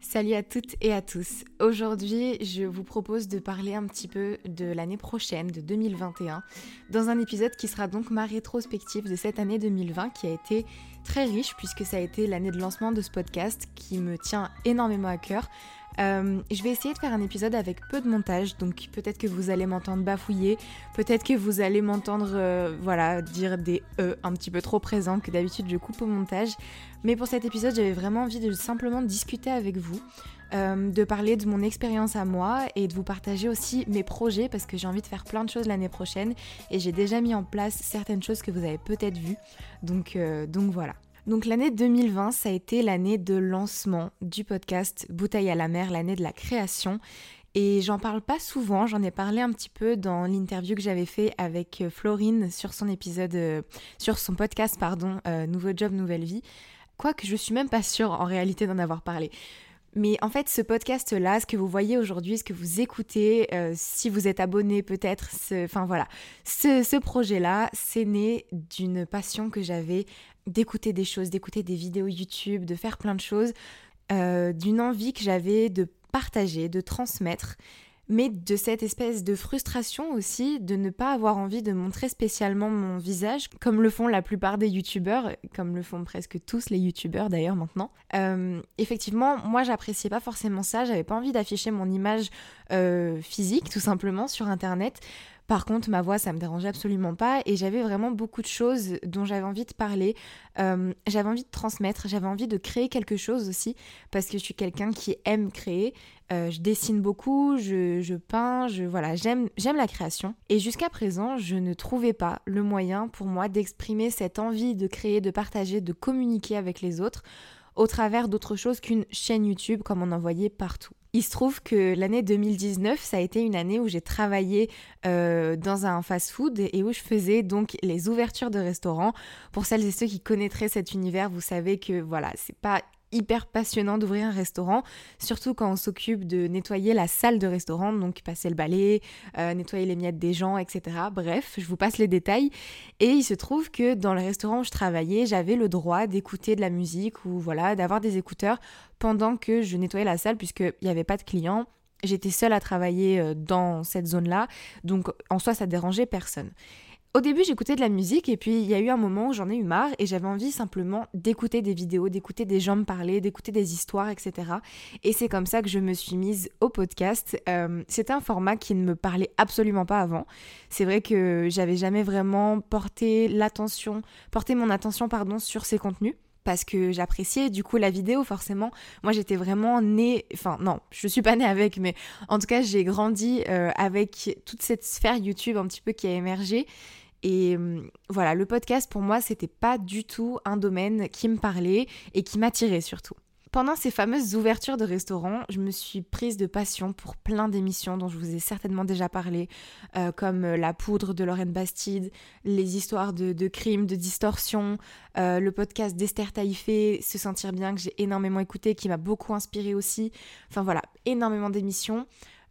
Salut à toutes et à tous. Aujourd'hui, je vous propose de parler un petit peu de l'année prochaine, de 2021, dans un épisode qui sera donc ma rétrospective de cette année 2020 qui a été très riche puisque ça a été l'année de lancement de ce podcast qui me tient énormément à cœur. Euh, je vais essayer de faire un épisode avec peu de montage, donc peut-être que vous allez m'entendre bafouiller, peut-être que vous allez m'entendre euh, voilà, dire des E un petit peu trop présents que d'habitude je coupe au montage. Mais pour cet épisode, j'avais vraiment envie de simplement discuter avec vous, euh, de parler de mon expérience à moi et de vous partager aussi mes projets parce que j'ai envie de faire plein de choses l'année prochaine et j'ai déjà mis en place certaines choses que vous avez peut-être vues. Donc, donc voilà. Donc l'année 2020, ça a été l'année de lancement du podcast Bouteille à la mer, l'année de la création. Et j'en parle pas souvent, j'en ai parlé un petit peu dans l'interview que j'avais fait avec euh, Florine sur son épisode, euh, sur son podcast, pardon, euh, Nouveau Job, Nouvelle Vie. Quoique je suis même pas sûre en réalité d'en avoir parlé. Mais en fait, ce podcast-là, ce que vous voyez aujourd'hui, ce que vous écoutez, si vous êtes abonné peut-être, enfin voilà, ce, ce projet-là, c'est né d'une passion que j'avais d'écouter des choses, d'écouter des vidéos YouTube, de faire plein de choses, euh, d'une envie que j'avais de partager, de transmettre, mais de cette espèce de frustration aussi de ne pas avoir envie de montrer spécialement mon visage, comme le font la plupart des youtubeurs, comme le font presque tous les youtubeurs d'ailleurs maintenant. Euh, effectivement, moi j'appréciais pas forcément ça, j'avais pas envie d'afficher mon image euh, physique tout simplement sur internet. Par contre, ma voix, ça me dérangeait absolument pas et j'avais vraiment beaucoup de choses dont j'avais envie de parler. Euh, j'avais envie de transmettre, j'avais envie de créer quelque chose aussi parce que je suis quelqu'un qui aime créer. Euh, je dessine beaucoup, je, peins, je voilà, j'aime j'aime la création. Et jusqu'à présent, je ne trouvais pas le moyen pour moi d'exprimer cette envie de créer, de partager, de communiquer avec les autres au travers d'autre chose qu'une chaîne YouTube comme on en voyait partout. Il se trouve que l'année 2019, ça a été une année où j'ai travaillé euh, dans un fast-food et où je faisais donc les ouvertures de restaurants. Pour celles et ceux qui connaîtraient cet univers, vous savez que voilà, c'est pas hyper passionnant d'ouvrir un restaurant, surtout quand on s'occupe de nettoyer la salle de restaurant, donc passer le balai, euh, nettoyer les miettes des gens, etc. Bref, je vous passe les détails. Et il se trouve que dans le restaurant où je travaillais, j'avais le droit d'écouter de la musique ou voilà, d'avoir des écouteurs pendant que je nettoyais la salle, puisqu'il n'y avait pas de clients. J'étais seule à travailler euh, dans cette zone-là, donc en soi ça dérangeait personne. Au début, j'écoutais de la musique et puis il y a eu un moment où j'en ai eu marre et j'avais envie simplement d'écouter des vidéos, d'écouter des gens me parler, d'écouter des histoires, etc. Et c'est comme ça que je me suis mise au podcast. Euh, C'était un format qui ne me parlait absolument pas avant. C'est vrai que j'avais jamais vraiment porté l'attention, porté mon attention pardon sur ces contenus parce que j'appréciais du coup la vidéo forcément. Moi j'étais vraiment née, enfin non, je suis pas née avec, mais en tout cas j'ai grandi euh, avec toute cette sphère YouTube un petit peu qui a émergé et hum, voilà, le podcast pour moi, c'était pas du tout un domaine qui me parlait et qui m'attirait surtout. Pendant ces fameuses ouvertures de restaurants, je me suis prise de passion pour plein d'émissions dont je vous ai certainement déjà parlé, euh, comme euh, La poudre de Lorraine Bastide, les histoires de, crimes, de distorsion, euh, le podcast d'Esther Taïfé, Se sentir bien, que j'ai énormément écouté, qui m'a beaucoup inspiré aussi. Enfin voilà, énormément d'émissions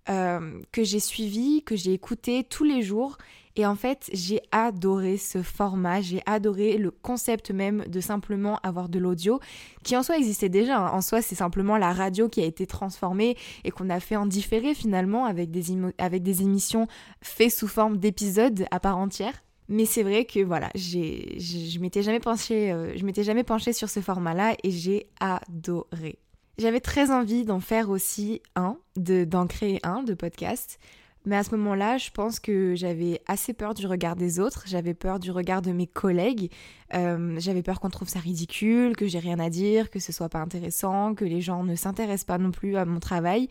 que j'ai suivies, que j'ai écoutées tous les jours et en fait, j'ai adoré ce format, j'ai adoré le concept même de simplement avoir de l'audio, qui en soi existait déjà. Hein. En soi, c'est simplement la radio qui a été transformée et qu'on a fait en différé finalement avec des, avec des émissions faites sous forme d'épisodes à part entière. Mais c'est vrai que voilà, je m'étais jamais penchée, euh, je m'étais jamais penchée sur ce format-là et j'ai adoré. J'avais très envie d'en faire aussi un, de, d'en créer un de podcast. Mais à ce moment-là, je pense que j'avais assez peur du regard des autres, j'avais peur du regard de mes collègues, euh, j'avais peur qu'on trouve ça ridicule, que j'ai rien à dire, que ce soit pas intéressant, que les gens ne s'intéressent pas non plus à mon travail.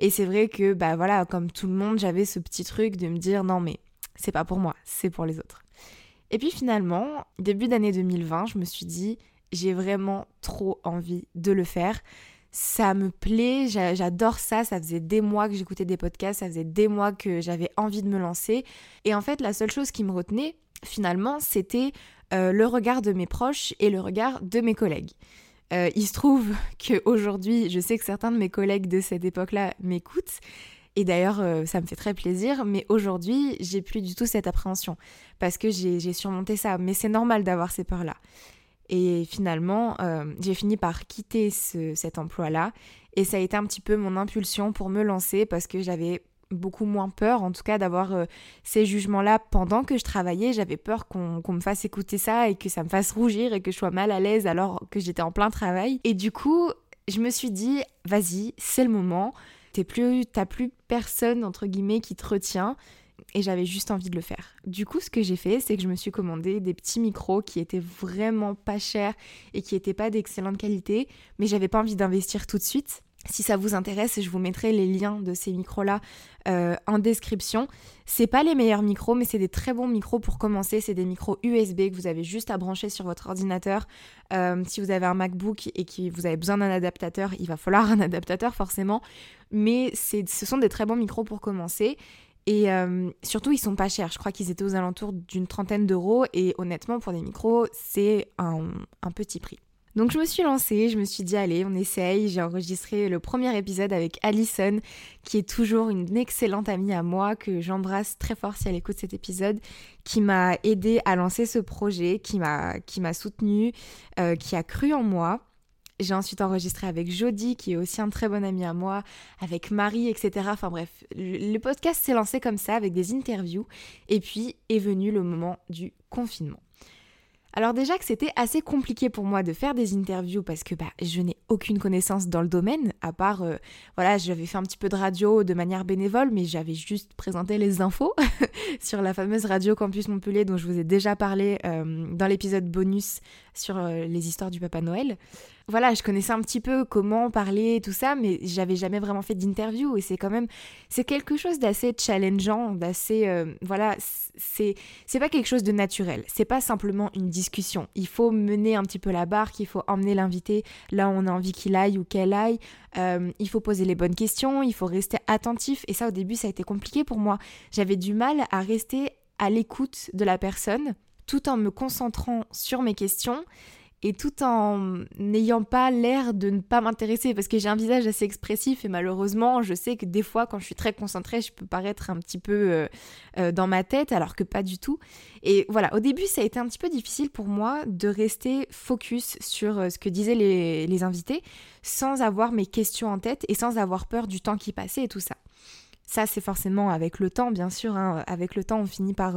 Et c'est vrai que, bah voilà, comme tout le monde, j'avais ce petit truc de me dire non mais c'est pas pour moi, c'est pour les autres. Et puis finalement, début d'année 2020, je me suis dit j'ai vraiment trop envie de le faire ça me plaît, j'adore ça, ça faisait des mois que j'écoutais des podcasts, ça faisait des mois que j'avais envie de me lancer. Et en fait, la seule chose qui me retenait, finalement, c'était euh, le regard de mes proches et le regard de mes collègues. Euh, il se trouve qu'aujourd'hui, je sais que certains de mes collègues de cette époque-là m'écoutent. Et d'ailleurs, euh, ça me fait très plaisir, mais aujourd'hui, j'ai plus du tout cette appréhension parce que j'ai surmonté ça. Mais c'est normal d'avoir ces peurs-là. Et finalement, euh, j'ai fini par quitter cet emploi-là. Et ça a été un petit peu mon impulsion pour me lancer parce que j'avais beaucoup moins peur, en tout cas, d'avoir euh, ces jugements-là pendant que je travaillais. J'avais peur qu'on me fasse écouter ça et que ça me fasse rougir et que je sois mal à l'aise alors que j'étais en plein travail. Et du coup, je me suis dit, vas-y, c'est le moment. T'es plus, t'as plus personne, entre guillemets, qui te retient et j'avais juste envie de le faire. Du coup, ce que j'ai fait, c'est que je me suis commandé des petits micros qui étaient vraiment pas chers et qui n'étaient pas d'excellente qualité, mais j'avais pas envie d'investir tout de suite. Si ça vous intéresse, je vous mettrai les liens de ces micros-là euh, en description. C'est pas les meilleurs micros, mais c'est des très bons micros pour commencer. C'est des micros USB que vous avez juste à brancher sur votre ordinateur. Euh, si vous avez un MacBook et que vous avez besoin d'un adaptateur, il va falloir un adaptateur forcément. Mais ce sont des très bons micros pour commencer. Et euh, surtout, ils sont pas chers. Je crois qu'ils étaient aux alentours d'une trentaine d'euros. Et honnêtement, pour des micros, c'est un, petit prix. Donc je me suis lancée, je me suis dit allez, on essaye. J'ai enregistré le premier épisode avec Alison, qui est toujours une excellente amie à moi, que j'embrasse très fort si elle écoute cet épisode, qui m'a aidé à lancer ce projet, qui m'a qui m'a soutenue, euh, qui a cru en moi. J'ai ensuite enregistré avec Jody, qui est aussi un très bon ami à moi, avec Marie, etc. Enfin bref, le podcast s'est lancé comme ça, avec des interviews. Et puis est venu le moment du confinement. Alors déjà que c'était assez compliqué pour moi de faire des interviews parce que bah, je n'ai aucune connaissance dans le domaine, à part, euh, voilà, j'avais fait un petit peu de radio de manière bénévole, mais j'avais juste présenté les infos sur la fameuse radio Campus Montpellier dont je vous ai déjà parlé euh, dans l'épisode bonus sur euh, les histoires du Papa Noël voilà, je connaissais un petit peu comment parler, tout ça, mais j'avais jamais vraiment fait d'interview. Et c'est quand même, c'est quelque chose d'assez challengeant, d'assez, euh, voilà, c'est, c'est pas quelque chose de naturel, c'est pas simplement une discussion. Il faut mener un petit peu la barque, il faut emmener l'invité là où on a envie qu'il aille ou qu'elle aille, euh, il faut poser les bonnes questions, il faut rester attentif. Et ça au début ça a été compliqué pour moi. J'avais du mal à rester à l'écoute de la personne tout en me concentrant sur mes questions et tout en n'ayant pas l'air de ne pas m'intéresser parce que j'ai un visage assez expressif et malheureusement je sais que des fois quand je suis très concentrée je peux paraître un petit peu euh, euh, dans ma tête alors que pas du tout et voilà au début ça a été un petit peu difficile pour moi de rester focus sur euh, ce que disaient les, invités sans avoir mes questions en tête et sans avoir peur du temps qui passait et tout ça ça, c'est forcément avec le temps, bien sûr. Hein. Avec le temps, on finit par,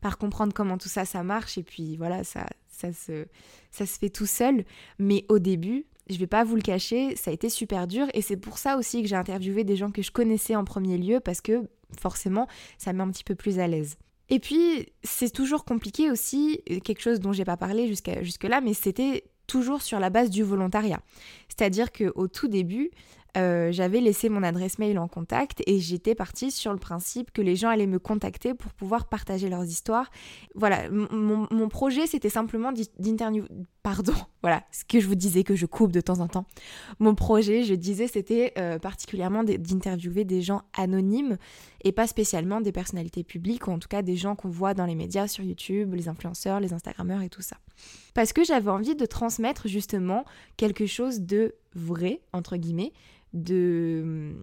par comprendre comment tout ça, ça marche. Et puis voilà, ça, ça se, ça se fait tout seul. Mais au début, je vais pas vous le cacher, ça a été super dur et c'est pour ça aussi que j'ai interviewé des gens que je connaissais en premier lieu parce que forcément, ça met un petit peu plus à l'aise. Et puis, c'est toujours compliqué aussi, quelque chose dont j'ai pas parlé jusque-là, mais c'était toujours sur la base du volontariat. C'est-à-dire qu'au tout début, euh, j'avais laissé mon adresse mail en contact et j'étais partie sur le principe que les gens allaient me contacter pour pouvoir partager leurs histoires. Voilà, mon, projet c'était simplement d'interviewer, pardon, voilà, ce que je vous disais que je coupe de temps en temps. Mon projet, je disais, c'était euh, particulièrement d'interviewer des gens anonymes et pas spécialement des personnalités publiques ou en tout cas des gens qu'on voit dans les médias sur YouTube, les influenceurs, les Instagrammeurs et tout ça. Parce que j'avais envie de transmettre justement quelque chose de vrai, entre guillemets, de,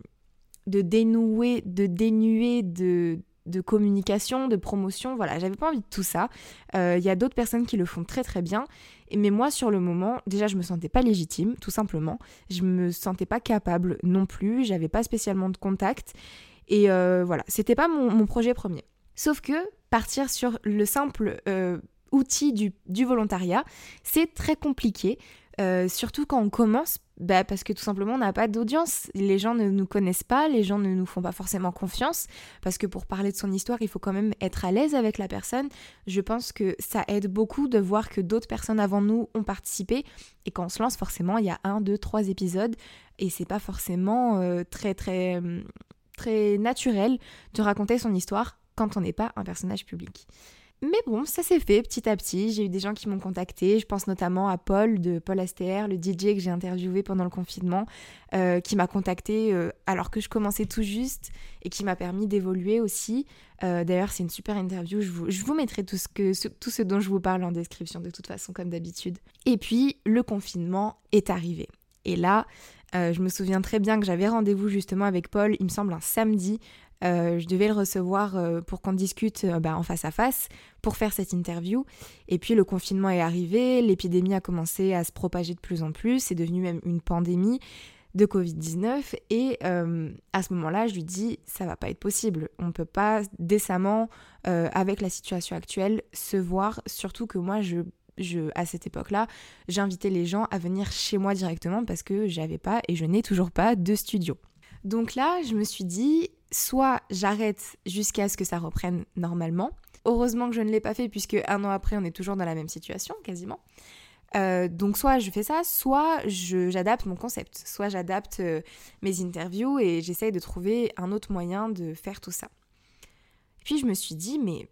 de dénouer, de dénuer de, de communication, de promotion. Voilà, j'avais pas envie de tout ça. Il euh, y a d'autres personnes qui le font très très bien. Mais moi, sur le moment, déjà, je me sentais pas légitime, tout simplement. Je me sentais pas capable non plus. J'avais pas spécialement de contact. Et euh, voilà, c'était pas mon, mon projet premier. Sauf que partir sur le simple euh, outil du, volontariat, c'est très compliqué. Euh, surtout quand on commence, bah, parce que tout simplement on n'a pas d'audience. Les gens ne nous connaissent pas, les gens ne nous font pas forcément confiance, parce que pour parler de son histoire, il faut quand même être à l'aise avec la personne. Je pense que ça aide beaucoup de voir que d'autres personnes avant nous ont participé, et quand on se lance, forcément, il y a un, deux, trois épisodes, et c'est pas forcément euh, très, très, très naturel de raconter son histoire quand on n'est pas un personnage public. Mais bon, ça s'est fait petit à petit. J'ai eu des gens qui m'ont contacté. Je pense notamment à Paul de Paul STR, le DJ que j'ai interviewé pendant le confinement, euh, qui m'a contacté euh, alors que je commençais tout juste et qui m'a permis d'évoluer aussi. Euh, d'ailleurs, c'est une super interview. Je vous, mettrai tout ce, dont je vous parle en description de toute façon, comme d'habitude. Et puis, le confinement est arrivé. Et là, je me souviens très bien que j'avais rendez-vous justement avec Paul, il me semble un samedi, je devais le recevoir euh, pour qu'on discute euh, bah, en face à face pour faire cette interview. Et puis le confinement est arrivé, l'épidémie a commencé à se propager de plus en plus, c'est devenu même une pandémie de Covid-19 et à ce moment-là je lui dis ça va pas être possible on peut pas décemment avec la situation actuelle se voir surtout que moi je, à cette époque-là, j'invitais les gens à venir chez moi directement parce que j'avais pas et je n'ai toujours pas de studio. Donc là, je me suis dit, soit j'arrête jusqu'à ce que ça reprenne normalement. Heureusement que je ne l'ai pas fait puisque un an après, on est toujours dans la même situation, quasiment. Euh, donc soit je fais ça, soit j'adapte mon concept, soit j'adapte euh, mes interviews et j'essaye de trouver un autre moyen de faire tout ça. Puis je me suis dit, mais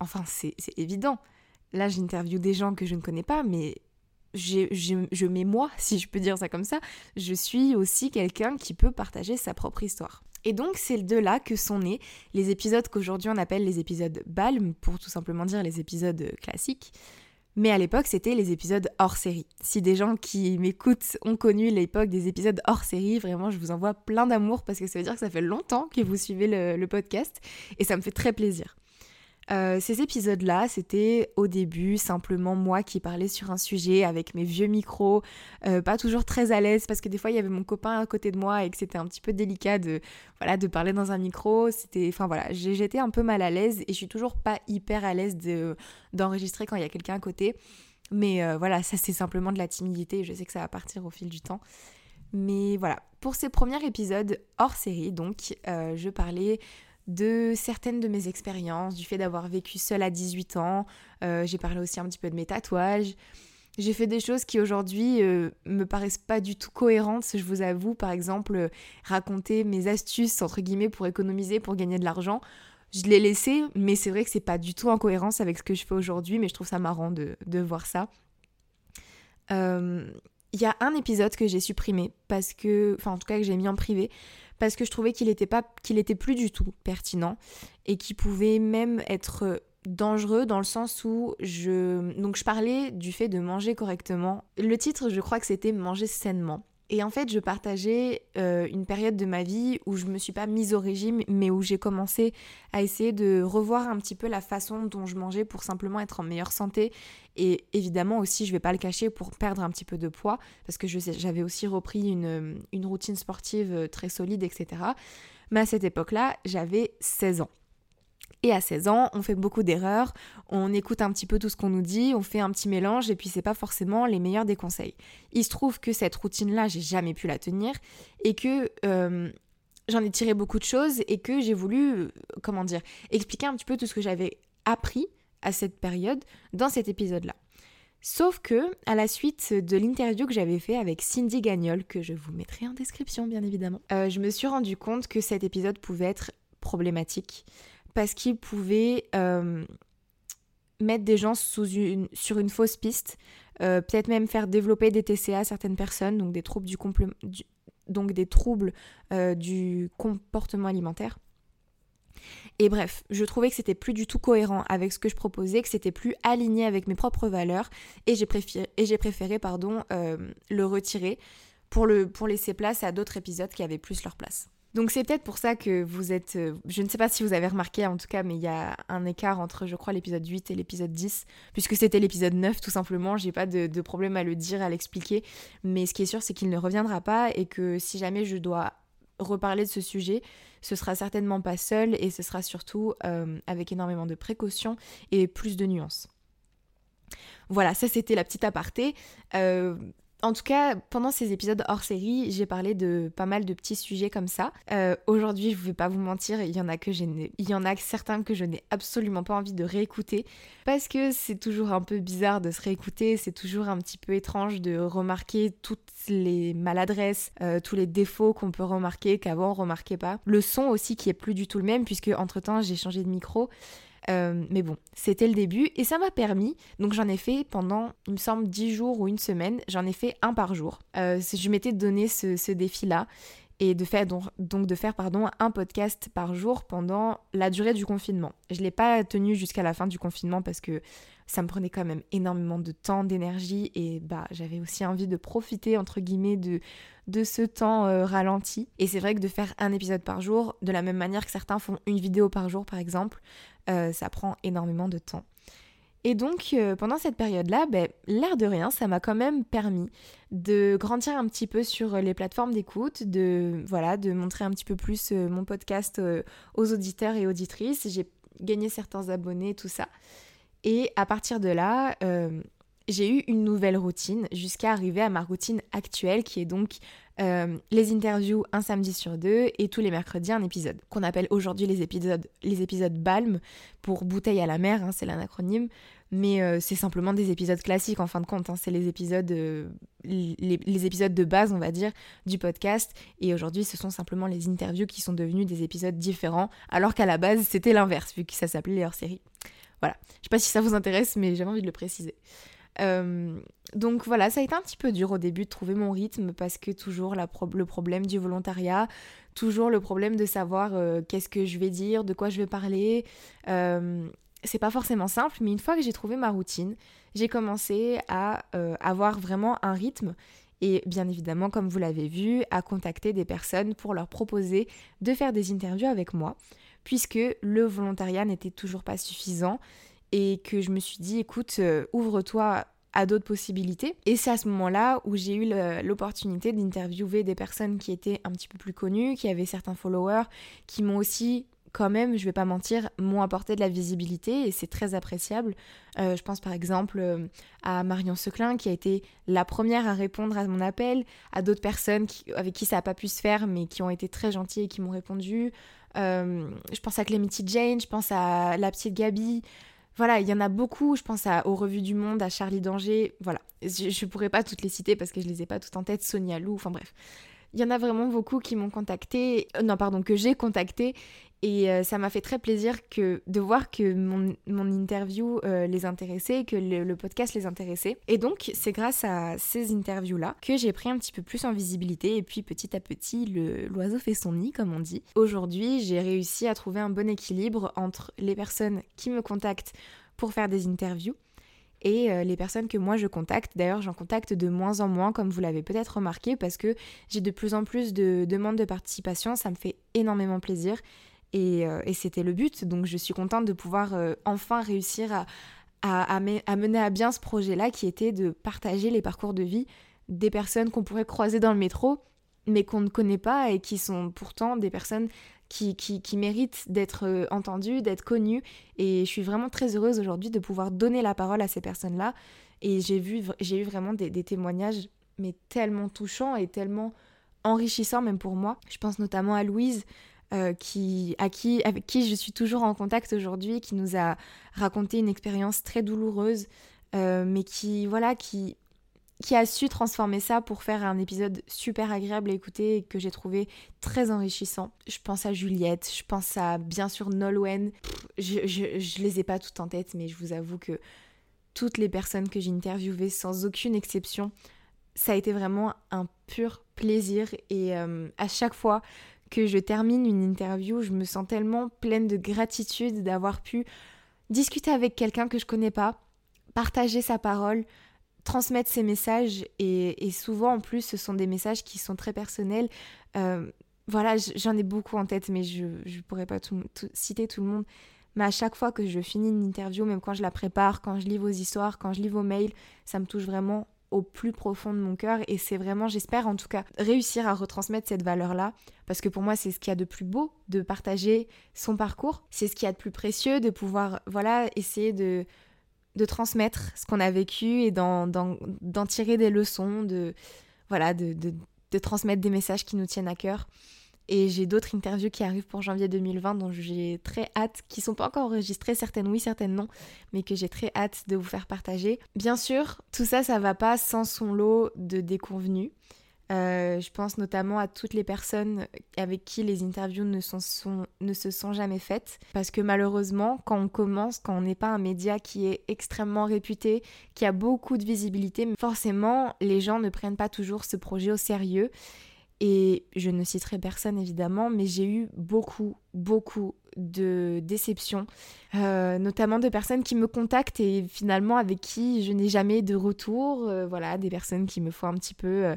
enfin c'est évident. Là j'interviewe des gens que je ne connais pas, mais je mets moi, si je peux dire ça comme ça, je suis aussi quelqu'un qui peut partager sa propre histoire. Et donc c'est de là que sont nés les épisodes qu'aujourd'hui on appelle les épisodes Balm, pour tout simplement dire les épisodes classiques. Mais à l'époque, c'était les épisodes hors série. Si des gens qui m'écoutent ont connu l'époque des épisodes hors série, vraiment, je vous envoie plein d'amour parce que ça veut dire que ça fait longtemps que vous suivez le podcast et ça me fait très plaisir. Euh, ces épisodes-là, c'était au début simplement moi qui parlais sur un sujet avec mes vieux micros, euh, pas toujours très à l'aise parce que des fois il y avait mon copain à côté de moi et que c'était un petit peu délicat de voilà de parler dans un micro. C'était, enfin voilà, j'étais un peu mal à l'aise et je suis toujours pas hyper à l'aise d'enregistrer quand il y a quelqu'un à côté. Mais euh, voilà, ça c'est simplement de la timidité. Je sais que ça va partir au fil du temps. Mais voilà, pour ces premiers épisodes hors série, donc, je parlais de certaines de mes expériences, du fait d'avoir vécu seule à 18 ans. Euh, j'ai parlé aussi un petit peu de mes tatouages. J'ai fait des choses qui aujourd'hui euh, me paraissent pas du tout cohérentes, je vous avoue. Par exemple, euh, raconter mes astuces, entre guillemets, pour économiser, pour gagner de l'argent. Je l'ai laissé, mais c'est vrai que c'est pas du tout en cohérence avec ce que je fais aujourd'hui, mais je trouve ça marrant de, de voir ça. Il y a un épisode que j'ai supprimé parce que, enfin en tout cas que j'ai mis en privé, parce que je trouvais qu'il était pas qu'il était plus du tout pertinent et qui pouvait même être dangereux dans le sens où je donc je parlais du fait de manger correctement. Le titre, je crois que c'était manger sainement. Et en fait, je partageais euh, une période de ma vie où je me suis pas mise au régime, mais où j'ai commencé à essayer de revoir un petit peu la façon dont je mangeais pour simplement être en meilleure santé. Et évidemment aussi, je vais pas le cacher, pour perdre un petit peu de poids, parce que j'avais aussi repris une, une routine sportive euh, très solide, etc. Mais à cette époque-là, j'avais 16 ans. Et à 16 ans, on fait beaucoup d'erreurs, on écoute un petit peu tout ce qu'on nous dit, on fait un petit mélange et puis c'est pas forcément les meilleurs des conseils. Il se trouve que cette routine-là, j'ai jamais pu la tenir et que euh, j'en ai tiré beaucoup de choses et que j'ai voulu, euh, comment dire, expliquer un petit peu tout ce que j'avais appris à cette période dans cet épisode-là. Sauf que, à la suite de l'interview que j'avais fait avec Cindy Gagnol, que je vous mettrai en description bien évidemment, euh, je me suis rendu compte que cet épisode pouvait être problématique parce qu'il pouvait euh, mettre des gens sur une fausse piste, euh, peut-être même faire développer des TCA à certaines personnes, donc des troubles euh, du comportement alimentaire. Et bref, je trouvais que c'était plus du tout cohérent avec ce que je proposais, que c'était plus aligné avec mes propres valeurs, et j'ai préféré, pardon, le retirer pour laisser place à d'autres épisodes qui avaient plus leur place. Donc c'est peut-être pour ça que vous êtes... Euh, je ne sais pas si vous avez remarqué en tout cas, mais il y a un écart entre, je crois, l'épisode 8 et l'épisode 10, puisque c'était l'épisode 9 tout simplement. J'ai pas de, problème à le dire, à l'expliquer. Mais ce qui est sûr, c'est qu'il ne reviendra pas et que si jamais je dois reparler de ce sujet, ce sera certainement pas seul et ce sera surtout avec énormément de précautions et plus de nuances. Voilà, ça c'était la petite aparté. Euh, en tout cas, pendant ces épisodes hors série, j'ai parlé de pas mal de petits sujets comme ça. Euh, aujourd'hui, je ne vais pas vous mentir, il y en a que il y en a certains que je n'ai absolument pas envie de réécouter parce que c'est toujours un peu bizarre de se réécouter, c'est toujours un petit peu étrange de remarquer toutes les maladresses, euh, tous les défauts qu'on peut remarquer qu'avant on remarquait pas. Le son aussi qui est plus du tout le même puisque entre temps j'ai changé de micro euh, mais bon, c'était le début et ça m'a permis, donc j'en ai fait pendant, il me semble, 10 jours ou une semaine, j'en ai fait un par jour. Euh, je m'étais donné ce, défi-là et de faire donc, de faire pardon un podcast par jour pendant la durée du confinement. Je l'ai pas tenu jusqu'à la fin du confinement parce que ça me prenait quand même énormément de temps, d'énergie et bah j'avais aussi envie de profiter entre guillemets de de ce temps euh, ralenti. Et c'est vrai que de faire un épisode par jour, de la même manière que certains font une vidéo par jour par exemple, euh, ça prend énormément de temps. Et donc, euh, pendant cette période-là, ben, l'air de rien, ça m'a quand même permis de grandir un petit peu sur les plateformes d'écoute, de, voilà, de montrer un petit peu plus mon podcast aux auditeurs et auditrices. J'ai gagné certains abonnés, tout ça. Et à partir de là, j'ai eu une nouvelle routine jusqu'à arriver à ma routine actuelle qui est donc euh, les interviews un samedi sur deux et tous les mercredis un épisode qu'on appelle aujourd'hui les épisodes les épisodes BALM pour bouteille à la mer, hein, c'est l'acronyme, mais euh, c'est simplement des épisodes classiques en fin de compte, hein, c'est les épisodes euh, les, épisodes de base on va dire du podcast. Et aujourd'hui ce sont simplement les interviews qui sont devenus des épisodes différents alors qu'à la base c'était l'inverse vu que ça s'appelait les hors-série. Voilà, je sais pas si ça vous intéresse mais j'avais envie de le préciser. Euh, donc voilà, ça a été un petit peu dur au début de trouver mon rythme parce que toujours le problème du volontariat, toujours le problème de savoir euh, qu'est-ce que je vais dire, de quoi je vais parler. Euh, c'est pas forcément simple, mais une fois que j'ai trouvé ma routine, j'ai commencé à avoir vraiment un rythme et bien évidemment, comme vous l'avez vu, à contacter des personnes pour leur proposer de faire des interviews avec moi, puisque le volontariat n'était toujours pas suffisant et que je me suis dit, écoute, euh, ouvre-toi à d'autres possibilités. Et c'est à ce moment-là où j'ai eu l'opportunité d'interviewer des personnes qui étaient un petit peu plus connues, qui avaient certains followers, qui m'ont aussi quand même, je vais pas mentir, m'ont apporté de la visibilité et c'est très appréciable. Euh, je pense par exemple euh, à Marion Seclin qui a été la première à répondre à mon appel, à d'autres personnes avec qui ça n'a pas pu se faire mais qui ont été très gentilles et qui m'ont répondu. Je pense à Clemity Jane, je pense à la petite Gabi, voilà, il y en a beaucoup, je pense à, aux revues du monde, à Charlie Danger, voilà. Je ne pourrais pas toutes les citer parce que je les ai pas toutes en tête, Sonia Lou, enfin bref. Il y en a vraiment beaucoup qui m'ont contacté, euh, non pardon, que j'ai contacté et euh, ça m'a fait très plaisir de voir que mon, interview euh, les intéressait, que le, podcast les intéressait. Et donc, c'est grâce à ces interviews-là que j'ai pris un petit peu plus en visibilité. Et puis, petit à petit, l'oiseau fait son nid, comme on dit. Aujourd'hui, j'ai réussi à trouver un bon équilibre entre les personnes qui me contactent pour faire des interviews et euh, les personnes que moi je contacte. D'ailleurs, j'en contacte de moins en moins, comme vous l'avez peut-être remarqué, parce que j'ai de plus en plus de demandes de participation. Ça me fait énormément plaisir. Euh, et, c'était le but. Donc je suis contente de pouvoir euh, enfin réussir à, à, mener à bien ce projet-là qui était de partager les parcours de vie des personnes qu'on pourrait croiser dans le métro, mais qu'on ne connaît pas et qui sont pourtant des personnes qui, qui, méritent d'être euh, entendues, d'être connues. Et je suis vraiment très heureuse aujourd'hui de pouvoir donner la parole à ces personnes-là. Et j'ai vu, eu vraiment des, des témoignages, mais tellement touchants et tellement enrichissants même pour moi. Je pense notamment à Louise, euh, qui, à qui, avec qui je suis toujours en contact aujourd'hui, qui nous a raconté une expérience très douloureuse, euh, mais qui, voilà, qui, qui a su transformer ça pour faire un épisode super agréable à écouter et que j'ai trouvé très enrichissant. Je pense à Juliette, je pense à bien sûr Nolwenn. Je, je, les ai pas toutes en tête, mais je vous avoue que toutes les personnes que j'ai interviewées, sans aucune exception, ça a été vraiment un pur plaisir et euh, à chaque fois que je termine une interview, je me sens tellement pleine de gratitude d'avoir pu discuter avec quelqu'un que je connais pas, partager sa parole, transmettre ses messages et, souvent en plus ce sont des messages qui sont très personnels. Euh, voilà, j'en ai beaucoup en tête mais je ne pourrais pas citer tout le monde. Mais à chaque fois que je finis une interview, même quand je la prépare, quand je lis vos histoires, quand je lis vos mails, ça me touche vraiment au plus profond de mon cœur et c'est vraiment, j'espère en tout cas, réussir à retransmettre cette valeur-là parce que pour moi c'est ce qu'il y a de plus beau de partager son parcours, c'est ce qu'il y a de plus précieux de pouvoir, voilà, essayer de, de transmettre ce qu'on a vécu et d'en tirer des leçons, de, voilà, de, de, de transmettre des messages qui nous tiennent à cœur. Et j'ai d'autres interviews qui arrivent pour janvier 2020 dont j'ai très hâte, qui sont pas encore enregistrées, certaines oui, certaines non, mais que j'ai très hâte de vous faire partager. Bien sûr, tout ça, ça va pas sans son lot de déconvenus. Euh, je pense notamment à toutes les personnes avec qui les interviews ne, ne, se sont jamais faites. Parce que malheureusement, quand on commence, quand on n'est pas un média qui est extrêmement réputé, qui a beaucoup de visibilité, forcément, les gens ne prennent pas toujours ce projet au sérieux. Et je ne citerai personne évidemment, mais j'ai eu beaucoup, beaucoup de déceptions, euh, notamment de personnes qui me contactent et finalement avec qui je n'ai jamais de retour. Euh, voilà, des personnes qui me font un petit peu euh,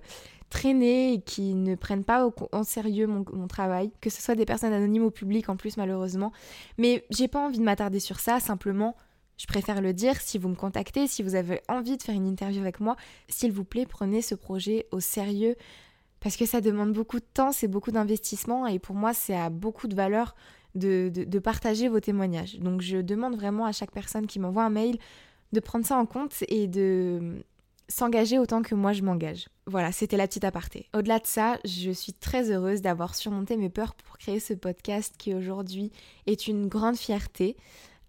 traîner et qui ne prennent pas au, en sérieux mon, travail, que ce soit des personnes anonymes ou publiques en plus malheureusement. Mais j'ai pas envie de m'attarder sur ça, simplement. Je préfère le dire, si vous me contactez, si vous avez envie de faire une interview avec moi, s'il vous plaît, prenez ce projet au sérieux parce que ça demande beaucoup de temps, c'est beaucoup d'investissement et pour moi c'est à beaucoup de valeur de, de, partager vos témoignages. Donc je demande vraiment à chaque personne qui m'envoie un mail de prendre ça en compte et de s'engager autant que moi je m'engage. Voilà, c'était la petite aparté. Au-delà de ça, je suis très heureuse d'avoir surmonté mes peurs pour créer ce podcast qui aujourd'hui est une grande fierté.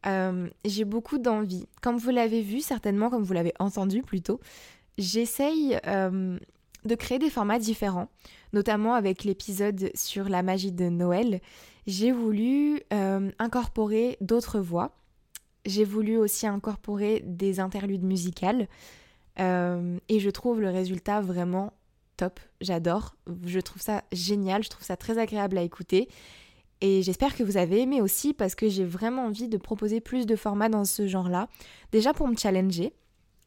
Euh, j'ai beaucoup d'envie. Comme vous l'avez vu, certainement, comme vous l'avez entendu plutôt, j'essaye euh, de créer des formats différents, notamment avec l'épisode sur la magie de Noël. J'ai voulu euh, incorporer d'autres voix. J'ai voulu aussi incorporer des interludes musicales. Euh, et je trouve le résultat vraiment top. J'adore. Je trouve ça génial. Je trouve ça très agréable à écouter. Et j'espère que vous avez aimé aussi parce que j'ai vraiment envie de proposer plus de formats dans ce genre-là. Déjà pour me challenger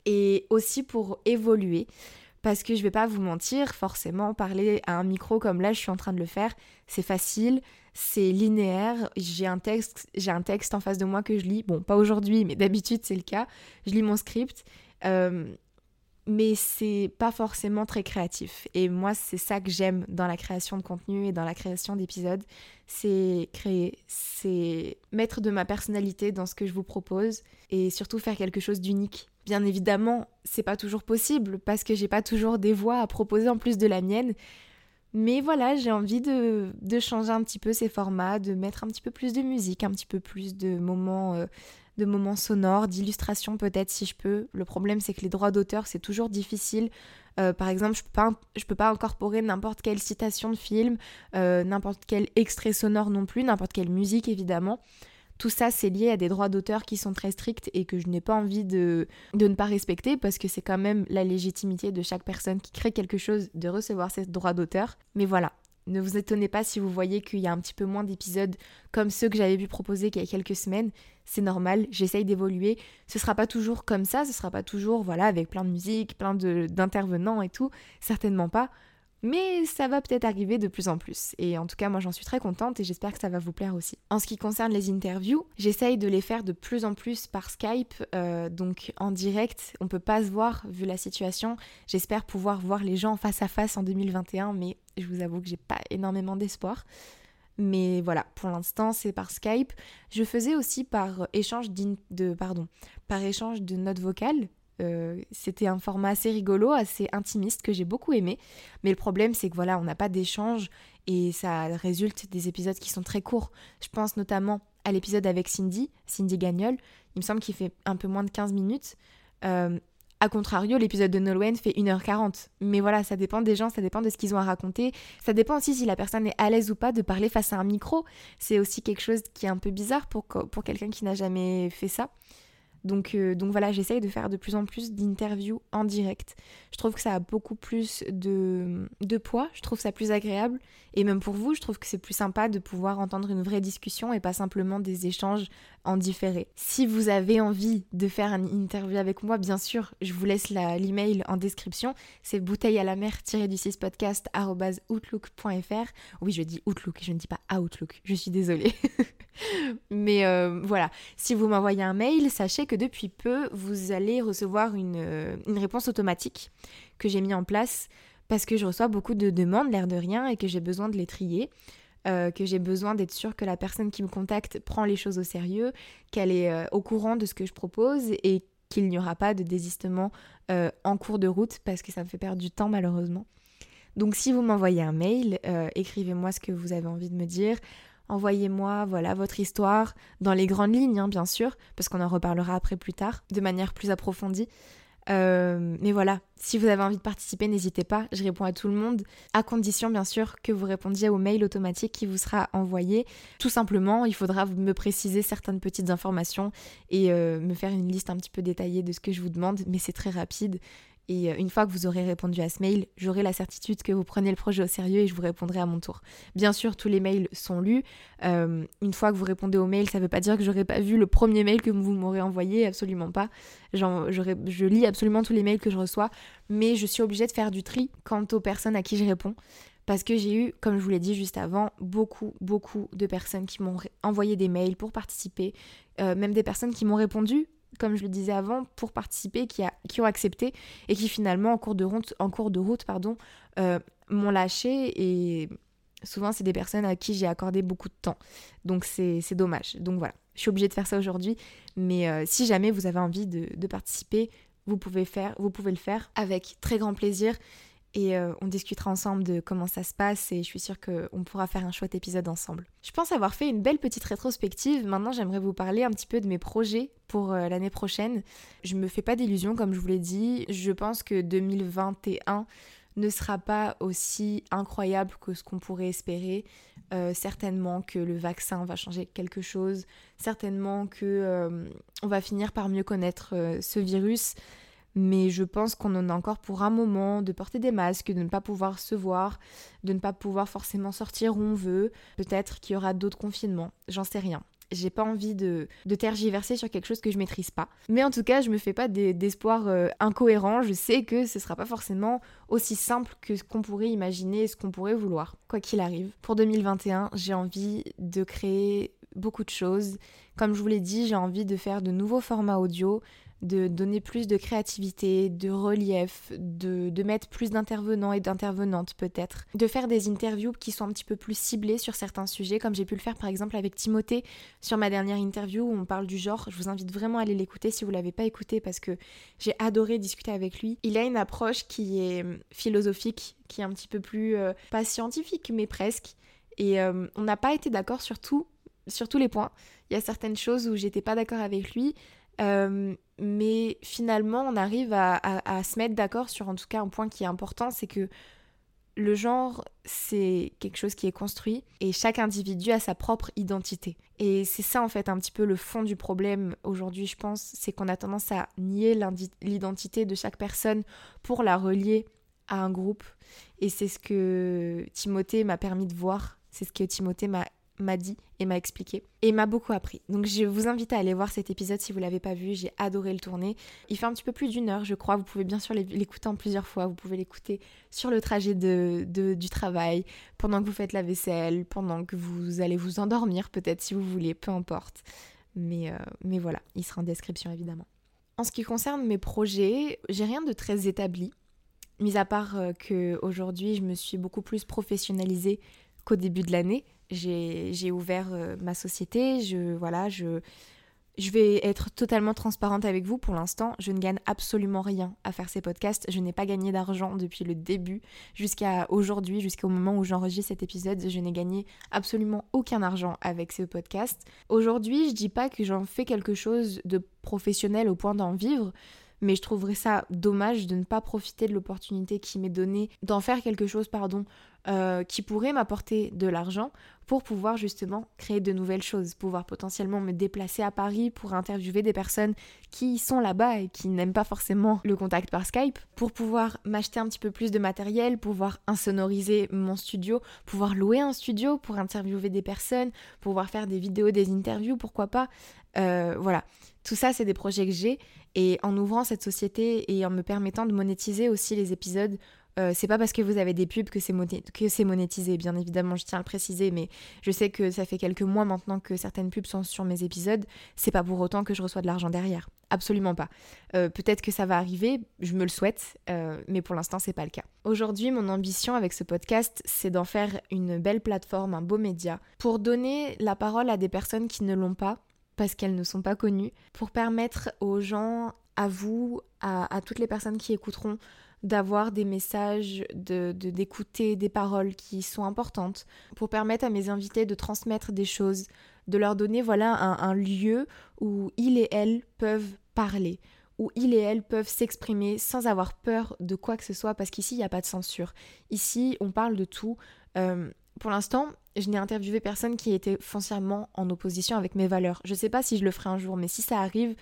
et aussi pour évoluer. Parce que je vais pas vous mentir, forcément, parler à un micro comme là je suis en train de le faire, c'est facile, c'est linéaire, j'ai un texte, j'ai un texte en face de moi que je lis. Bon, pas aujourd'hui, mais d'habitude c'est le cas. Je lis mon script. Euh, mais c'est pas forcément très créatif. Et moi, c'est ça que j'aime dans la création de contenu et dans la création d'épisodes, c'est créer, c'est mettre de ma personnalité dans ce que je vous propose et surtout faire quelque chose d'unique. Bien évidemment, c'est pas toujours possible parce que j'ai pas toujours des voix à proposer en plus de la mienne. Mais voilà, j'ai envie de, de, changer un petit peu ces formats, de mettre un petit peu plus de musique, un petit peu plus de moments euh, de moments sonores, d'illustrations peut-être si je peux. Le problème c'est que les droits d'auteur c'est toujours difficile. Euh, par exemple, je peux peux pas incorporer n'importe quelle citation de film, euh, n'importe quel extrait sonore non plus, n'importe quelle musique évidemment. Tout ça, c'est lié à des droits d'auteur qui sont très stricts et que je n'ai pas envie de, de ne pas respecter parce que c'est quand même la légitimité de chaque personne qui crée quelque chose de recevoir ces droits d'auteur. Mais voilà, ne vous étonnez pas si vous voyez qu'il y a un petit peu moins d'épisodes comme ceux que j'avais pu proposer il y a quelques semaines. C'est normal, j'essaye d'évoluer. Ce sera pas toujours comme ça, ce sera pas toujours voilà avec plein de musique, plein d'intervenants et tout, certainement pas. Mais ça va peut-être arriver de plus en plus. Et en tout cas, moi j'en suis très contente et j'espère que ça va vous plaire aussi. En ce qui concerne les interviews, j'essaye de les faire de plus en plus par Skype, euh, donc en direct. On peut pas se voir vu la situation. J'espère pouvoir voir les gens face à face en 2021, mais je vous avoue que j'ai pas énormément d'espoir. Mais voilà, pour l'instant, c'est par Skype. Je faisais aussi par échange de, pardon, par échange de notes vocales euh, c'était un format assez rigolo, assez intimiste que j'ai beaucoup aimé. Mais le problème, c'est que voilà, on n'a pas d'échange et ça résulte des épisodes qui sont très courts. Je pense notamment à l'épisode avec Cindy, Cindy Gagnol. Il me semble qu'il fait un peu moins de 15 minutes. Euh, a contrario, l'épisode de Nolwenn fait 1h40. Mais voilà, ça dépend des gens, ça dépend de ce qu'ils ont à raconter. Ça dépend aussi si la personne est à l'aise ou pas de parler face à un micro. C'est aussi quelque chose qui est un peu bizarre pour, pour quelqu'un qui n'a jamais fait ça. Donc, euh, donc voilà, j'essaye de faire de plus en plus d'interviews en direct. Je trouve que ça a beaucoup plus de, de, poids, je trouve ça plus agréable. Et même pour vous, je trouve que c'est plus sympa de pouvoir entendre une vraie discussion et pas simplement des échanges en différé. Si vous avez envie de faire une interview avec moi, bien sûr, je vous laisse l'email en description. C'est bouteille à la mer du 6 podcast. Oui, je dis Outlook, je ne dis pas Outlook, je suis désolée. Mais euh, voilà, si vous m'envoyez un mail, sachez que depuis peu, vous allez recevoir une, euh, une réponse automatique que j'ai mis en place parce que je reçois beaucoup de demandes, l'air de rien, et que j'ai besoin de les trier. Euh, que j'ai besoin d'être sûre que la personne qui me contacte prend les choses au sérieux, qu'elle est au courant de ce que je propose et qu'il n'y aura pas de désistement en cours de route parce que ça me fait perdre du temps malheureusement. Donc si vous m'envoyez un mail, écrivez-moi ce que vous avez envie de me dire. Envoyez-moi voilà votre histoire dans les grandes lignes, hein, bien sûr, parce qu'on en reparlera après plus tard, de manière plus approfondie. Euh, mais voilà, si vous avez envie de participer, n'hésitez pas, je réponds à tout le monde, à condition bien sûr que vous répondiez au mail automatique qui vous sera envoyé. Tout simplement, il faudra me préciser certaines petites informations et euh, me faire une liste un petit peu détaillée de ce que je vous demande, mais c'est très rapide. Et euh, une fois que vous aurez répondu à ce mail, j'aurai la certitude que vous prenez le projet au sérieux et je vous répondrai à mon tour. Bien sûr, tous les mails sont lus. Euh, une fois que vous répondez au mail, ça ne veut pas dire que j'aurais pas vu le premier mail que vous m'aurez envoyé, absolument pas. je lis absolument tous les mails que je reçois, mais je suis obligée de faire du tri quant aux personnes à qui je réponds. Parce que j'ai eu, comme je vous l'ai dit juste avant, beaucoup, beaucoup de personnes qui m'ont envoyé des mails pour participer, euh, même des personnes qui m'ont répondu comme je le disais avant, pour participer, qui, ont accepté et qui finalement, en cours de route, euh, m'ont lâché. Et souvent, c'est des personnes à qui j'ai accordé beaucoup de temps. Donc, c'est dommage. Donc, voilà, je suis obligée de faire ça aujourd'hui. Mais euh, si jamais vous avez envie de, de participer, vous pouvez, faire, vous pouvez le faire avec très grand plaisir et euh, on discutera ensemble de comment ça se passe et je suis sûre qu'on pourra faire un chouette épisode ensemble. Je pense avoir fait une belle petite rétrospective. Maintenant, j'aimerais vous parler un petit peu de mes projets pour euh, l'année prochaine. Je me fais pas d'illusions, comme je vous l'ai dit. Je pense que 2021 ne sera pas aussi incroyable que ce qu'on pourrait espérer. Euh, certainement que le vaccin va changer quelque chose. Certainement que on va finir par mieux connaître ce virus mais je pense qu'on en a encore pour un moment de porter des masques, de ne pas pouvoir se voir, de ne pas pouvoir forcément sortir où on veut. Peut-être qu'il y aura d'autres confinements, j'en sais rien. J'ai pas envie de, tergiverser sur quelque chose que je maîtrise pas. Mais en tout cas, je me fais pas d'espoir euh, incohérent. Je sais que ce sera pas forcément aussi simple que ce qu'on pourrait imaginer et ce qu'on pourrait vouloir, quoi qu'il arrive. Pour 2021, j'ai envie de créer beaucoup de choses. Comme je vous l'ai dit, j'ai envie de faire de nouveaux formats audio, de donner plus de créativité, de relief, de, de mettre plus d'intervenants et d'intervenantes peut-être, de faire des interviews qui sont un petit peu plus ciblées sur certains sujets, comme j'ai pu le faire par exemple avec Timothée sur ma dernière interview où on parle du genre. Je vous invite vraiment à aller l'écouter si vous l'avez pas écouté parce que j'ai adoré discuter avec lui. Il a une approche qui est euh, philosophique, qui est un petit peu plus, euh, pas scientifique, mais presque. Et euh, on n'a pas été d'accord sur tout, sur tous les points. Il y a certaines choses où j'étais pas d'accord avec lui, euh, mais finalement, on arrive à, se mettre d'accord sur en tout cas un point qui est important, c'est que le genre, c'est quelque chose qui est construit et chaque individu a sa propre identité. Et c'est ça en fait un petit peu le fond du problème aujourd'hui, je pense, c'est qu'on a tendance à nier l'identité de chaque personne pour la relier à un groupe. Et c'est ce que Timothée m'a permis de voir, c'est ce que Timothée m'a m'a dit et m'a expliqué et m'a beaucoup appris. Donc je vous invite à aller voir cet épisode si vous l'avez pas vu, j'ai adoré le tourner. Il fait un petit peu plus d'une heure je crois, vous pouvez bien sûr l'écouter en plusieurs fois, vous pouvez l'écouter sur le trajet de, du travail, pendant que vous faites la vaisselle, pendant que vous allez vous endormir peut-être si vous voulez, peu importe. Mais, euh, mais voilà, il sera en description évidemment. En ce qui concerne mes projets, j'ai rien de très établi, mis à part euh, que aujourd'hui je me suis beaucoup plus professionnalisée qu'au début de l'année j'ai ouvert euh, ma société, je, voilà, je, je vais être totalement transparente avec vous pour l'instant. Je ne gagne absolument rien à faire ces podcasts. Je n'ai pas gagné d'argent depuis le début jusqu'à aujourd'hui, jusqu'au moment où j'enregistre cet épisode. Je n'ai gagné absolument aucun argent avec ce podcast. Aujourd'hui, je dis pas que j'en fais quelque chose de professionnel au point d'en vivre mais je trouverais ça dommage de ne pas profiter de l'opportunité qui m'est donnée d'en faire quelque chose, pardon, euh, qui pourrait m'apporter de l'argent pour pouvoir justement créer de nouvelles choses, pouvoir potentiellement me déplacer à Paris pour interviewer des personnes qui sont là-bas et qui n'aiment pas forcément le contact par Skype, pour pouvoir m'acheter un petit peu plus de matériel, pouvoir insonoriser mon studio, pouvoir louer un studio pour interviewer des personnes, pouvoir faire des vidéos, des interviews, pourquoi pas. Euh, voilà, tout ça c'est des projets que j'ai et en ouvrant cette société et en me permettant de monétiser aussi les épisodes Euh, c'est pas parce que vous avez des pubs que c'est monétisé, bien évidemment, je tiens à le préciser, mais je sais que ça fait quelques mois maintenant que certaines pubs sont sur mes épisodes. C'est pas pour autant que je reçois de l'argent derrière. Absolument pas. Euh, peut-être que ça va arriver, je me le souhaite, euh, mais pour l'instant, c'est pas le cas. Aujourd'hui, mon ambition avec ce podcast, c'est d'en faire une belle plateforme, un beau média, pour donner la parole à des personnes qui ne l'ont pas, parce qu'elles ne sont pas connues, pour permettre aux gens, à vous, à toutes les personnes qui écouteront, d'avoir des messages, de, d'écouter des paroles qui sont importantes, pour permettre à mes invités de transmettre des choses, de leur donner voilà un, lieu où ils et elles peuvent parler, où ils et elles peuvent s'exprimer sans avoir peur de quoi que ce soit, parce qu'ici, il n'y a pas de censure. Ici, on parle de tout. Euh, pour l'instant, je n'ai interviewé personne qui était foncièrement en opposition avec mes valeurs. Je ne sais pas si je le ferai un jour, mais si ça arrive,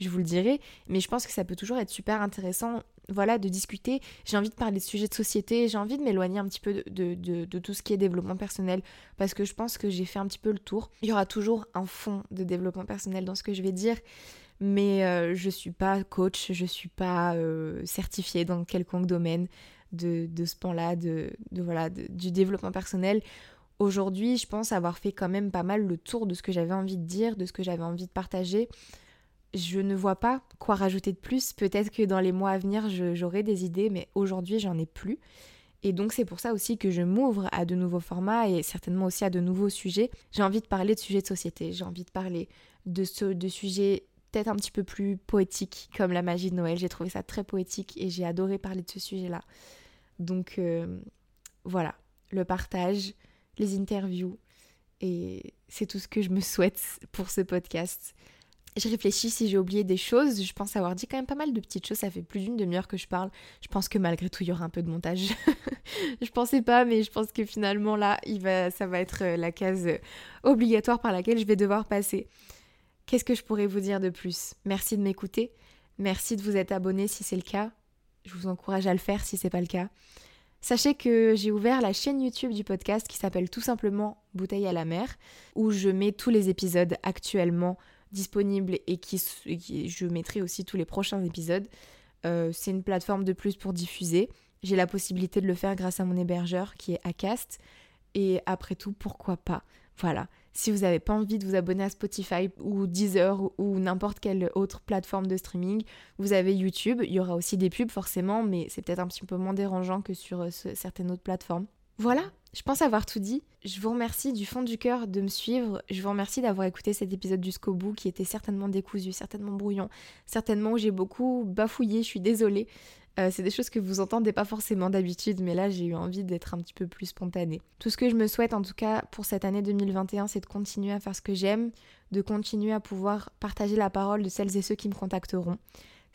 je vous le dirai. Mais je pense que ça peut toujours être super intéressant voilà, de discuter. J'ai envie de parler de sujets de société, j'ai envie de m'éloigner un petit peu de, tout ce qui est développement personnel parce que je pense que j'ai fait un petit peu le tour. Il y aura toujours un fond de développement personnel dans ce que je vais dire, mais euh, je suis pas coach, je suis pas euh, certifiée dans quelconque domaine de, ce pan-là, de, voilà, du développement personnel. Aujourd'hui, je pense avoir fait quand même pas mal le tour de ce que j'avais envie de dire, de ce que j'avais envie de partager je ne vois pas quoi rajouter de plus. Peut-être que dans les mois à venir, j'aurai des idées, mais aujourd'hui, j'en ai plus. Et donc, c'est pour ça aussi que je m'ouvre à de nouveaux formats et certainement aussi à de nouveaux sujets. J'ai envie de parler de sujets de société, j'ai envie de parler de, de sujets peut-être un petit peu plus poétiques, comme la magie de Noël. J'ai trouvé ça très poétique et j'ai adoré parler de ce sujet-là. Donc, euh, voilà, le partage, les interviews, et c'est tout ce que je me souhaite pour ce podcast. Je réfléchis si j'ai oublié des choses. Je pense avoir dit quand même pas mal de petites choses. Ça fait plus d'une demi-heure que je parle. Je pense que malgré tout, il y aura un peu de montage. je pensais pas, mais je pense que finalement là, ça va être euh, la case euh, obligatoire par laquelle je vais devoir passer. Qu'est-ce que je pourrais vous dire de plus? Merci de m'écouter. Merci de vous être abonné si c'est le cas. Je vous encourage à le faire si c'est pas le cas. Sachez que j'ai ouvert la chaîne YouTube du podcast qui s'appelle tout simplement Bouteille à la mer, où je mets tous les épisodes actuellement disponible et je mettrai aussi tous les prochains épisodes. Euh, c'est une plateforme de plus pour diffuser. J'ai la possibilité de le faire grâce à mon hébergeur qui est Acast. Et après tout, pourquoi pas? Voilà. Si vous n'avez pas envie de vous abonner à Spotify ou Deezer ou n'importe quelle autre plateforme de streaming, vous avez YouTube. Il y aura aussi des pubs forcément, mais c'est peut-être un petit peu moins dérangeant que sur euh, certaines autres plateformes. Voilà, je pense avoir tout dit. Je vous remercie du fond du cœur de me suivre. Je vous remercie d'avoir écouté cet épisode jusqu'au bout qui était certainement décousu, certainement brouillon, certainement où j'ai beaucoup bafouillé, je suis désolée. Euh, c'est des choses que vous entendez pas forcément d'habitude, mais là j'ai eu envie d'être un petit peu plus spontanée. Tout ce que je me souhaite en tout cas pour cette année 2021, c'est de continuer à faire ce que j'aime, de continuer à pouvoir partager la parole de celles et ceux qui me contacteront.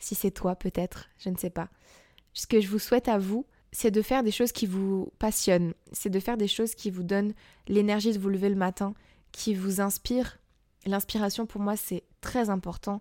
Si c'est toi peut-être, je ne sais pas. Ce que je vous souhaite à vous, c'est de faire des choses qui vous passionnent, c'est de faire des choses qui vous donnent l'énergie de vous lever le matin, qui vous inspirent. L'inspiration pour moi c'est très important.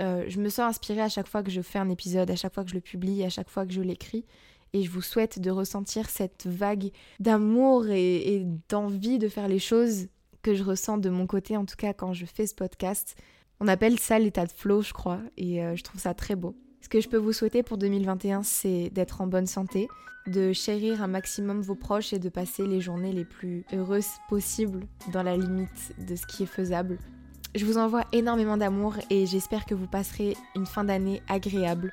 Euh, je me sens inspirée à chaque fois que je fais un épisode, à chaque fois que je le publie, à chaque fois que je l'écris. Et je vous souhaite de ressentir cette vague d'amour et, d'envie de faire les choses que je ressens de mon côté, en tout cas quand je fais ce podcast. On appelle ça l'état de flow, je crois, et euh, je trouve ça très beau. Ce que je peux vous souhaiter pour 2021, c'est d'être en bonne santé, de chérir un maximum vos proches et de passer les journées les plus heureuses possibles dans la limite de ce qui est faisable. Je vous envoie énormément d'amour et j'espère que vous passerez une fin d'année agréable.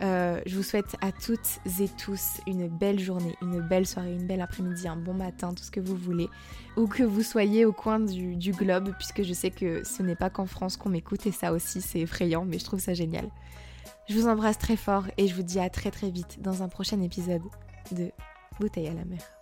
Euh, je vous souhaite à toutes et tous une belle journée, une belle soirée, une belle après-midi, un bon matin, tout ce que vous voulez. Ou que vous soyez au coin du, du globe, puisque je sais que ce n'est pas qu'en France qu'on m'écoute et ça aussi c'est effrayant, mais je trouve ça génial. Je vous embrasse très fort et je vous dis à très très vite dans un prochain épisode de Bouteille à la mer.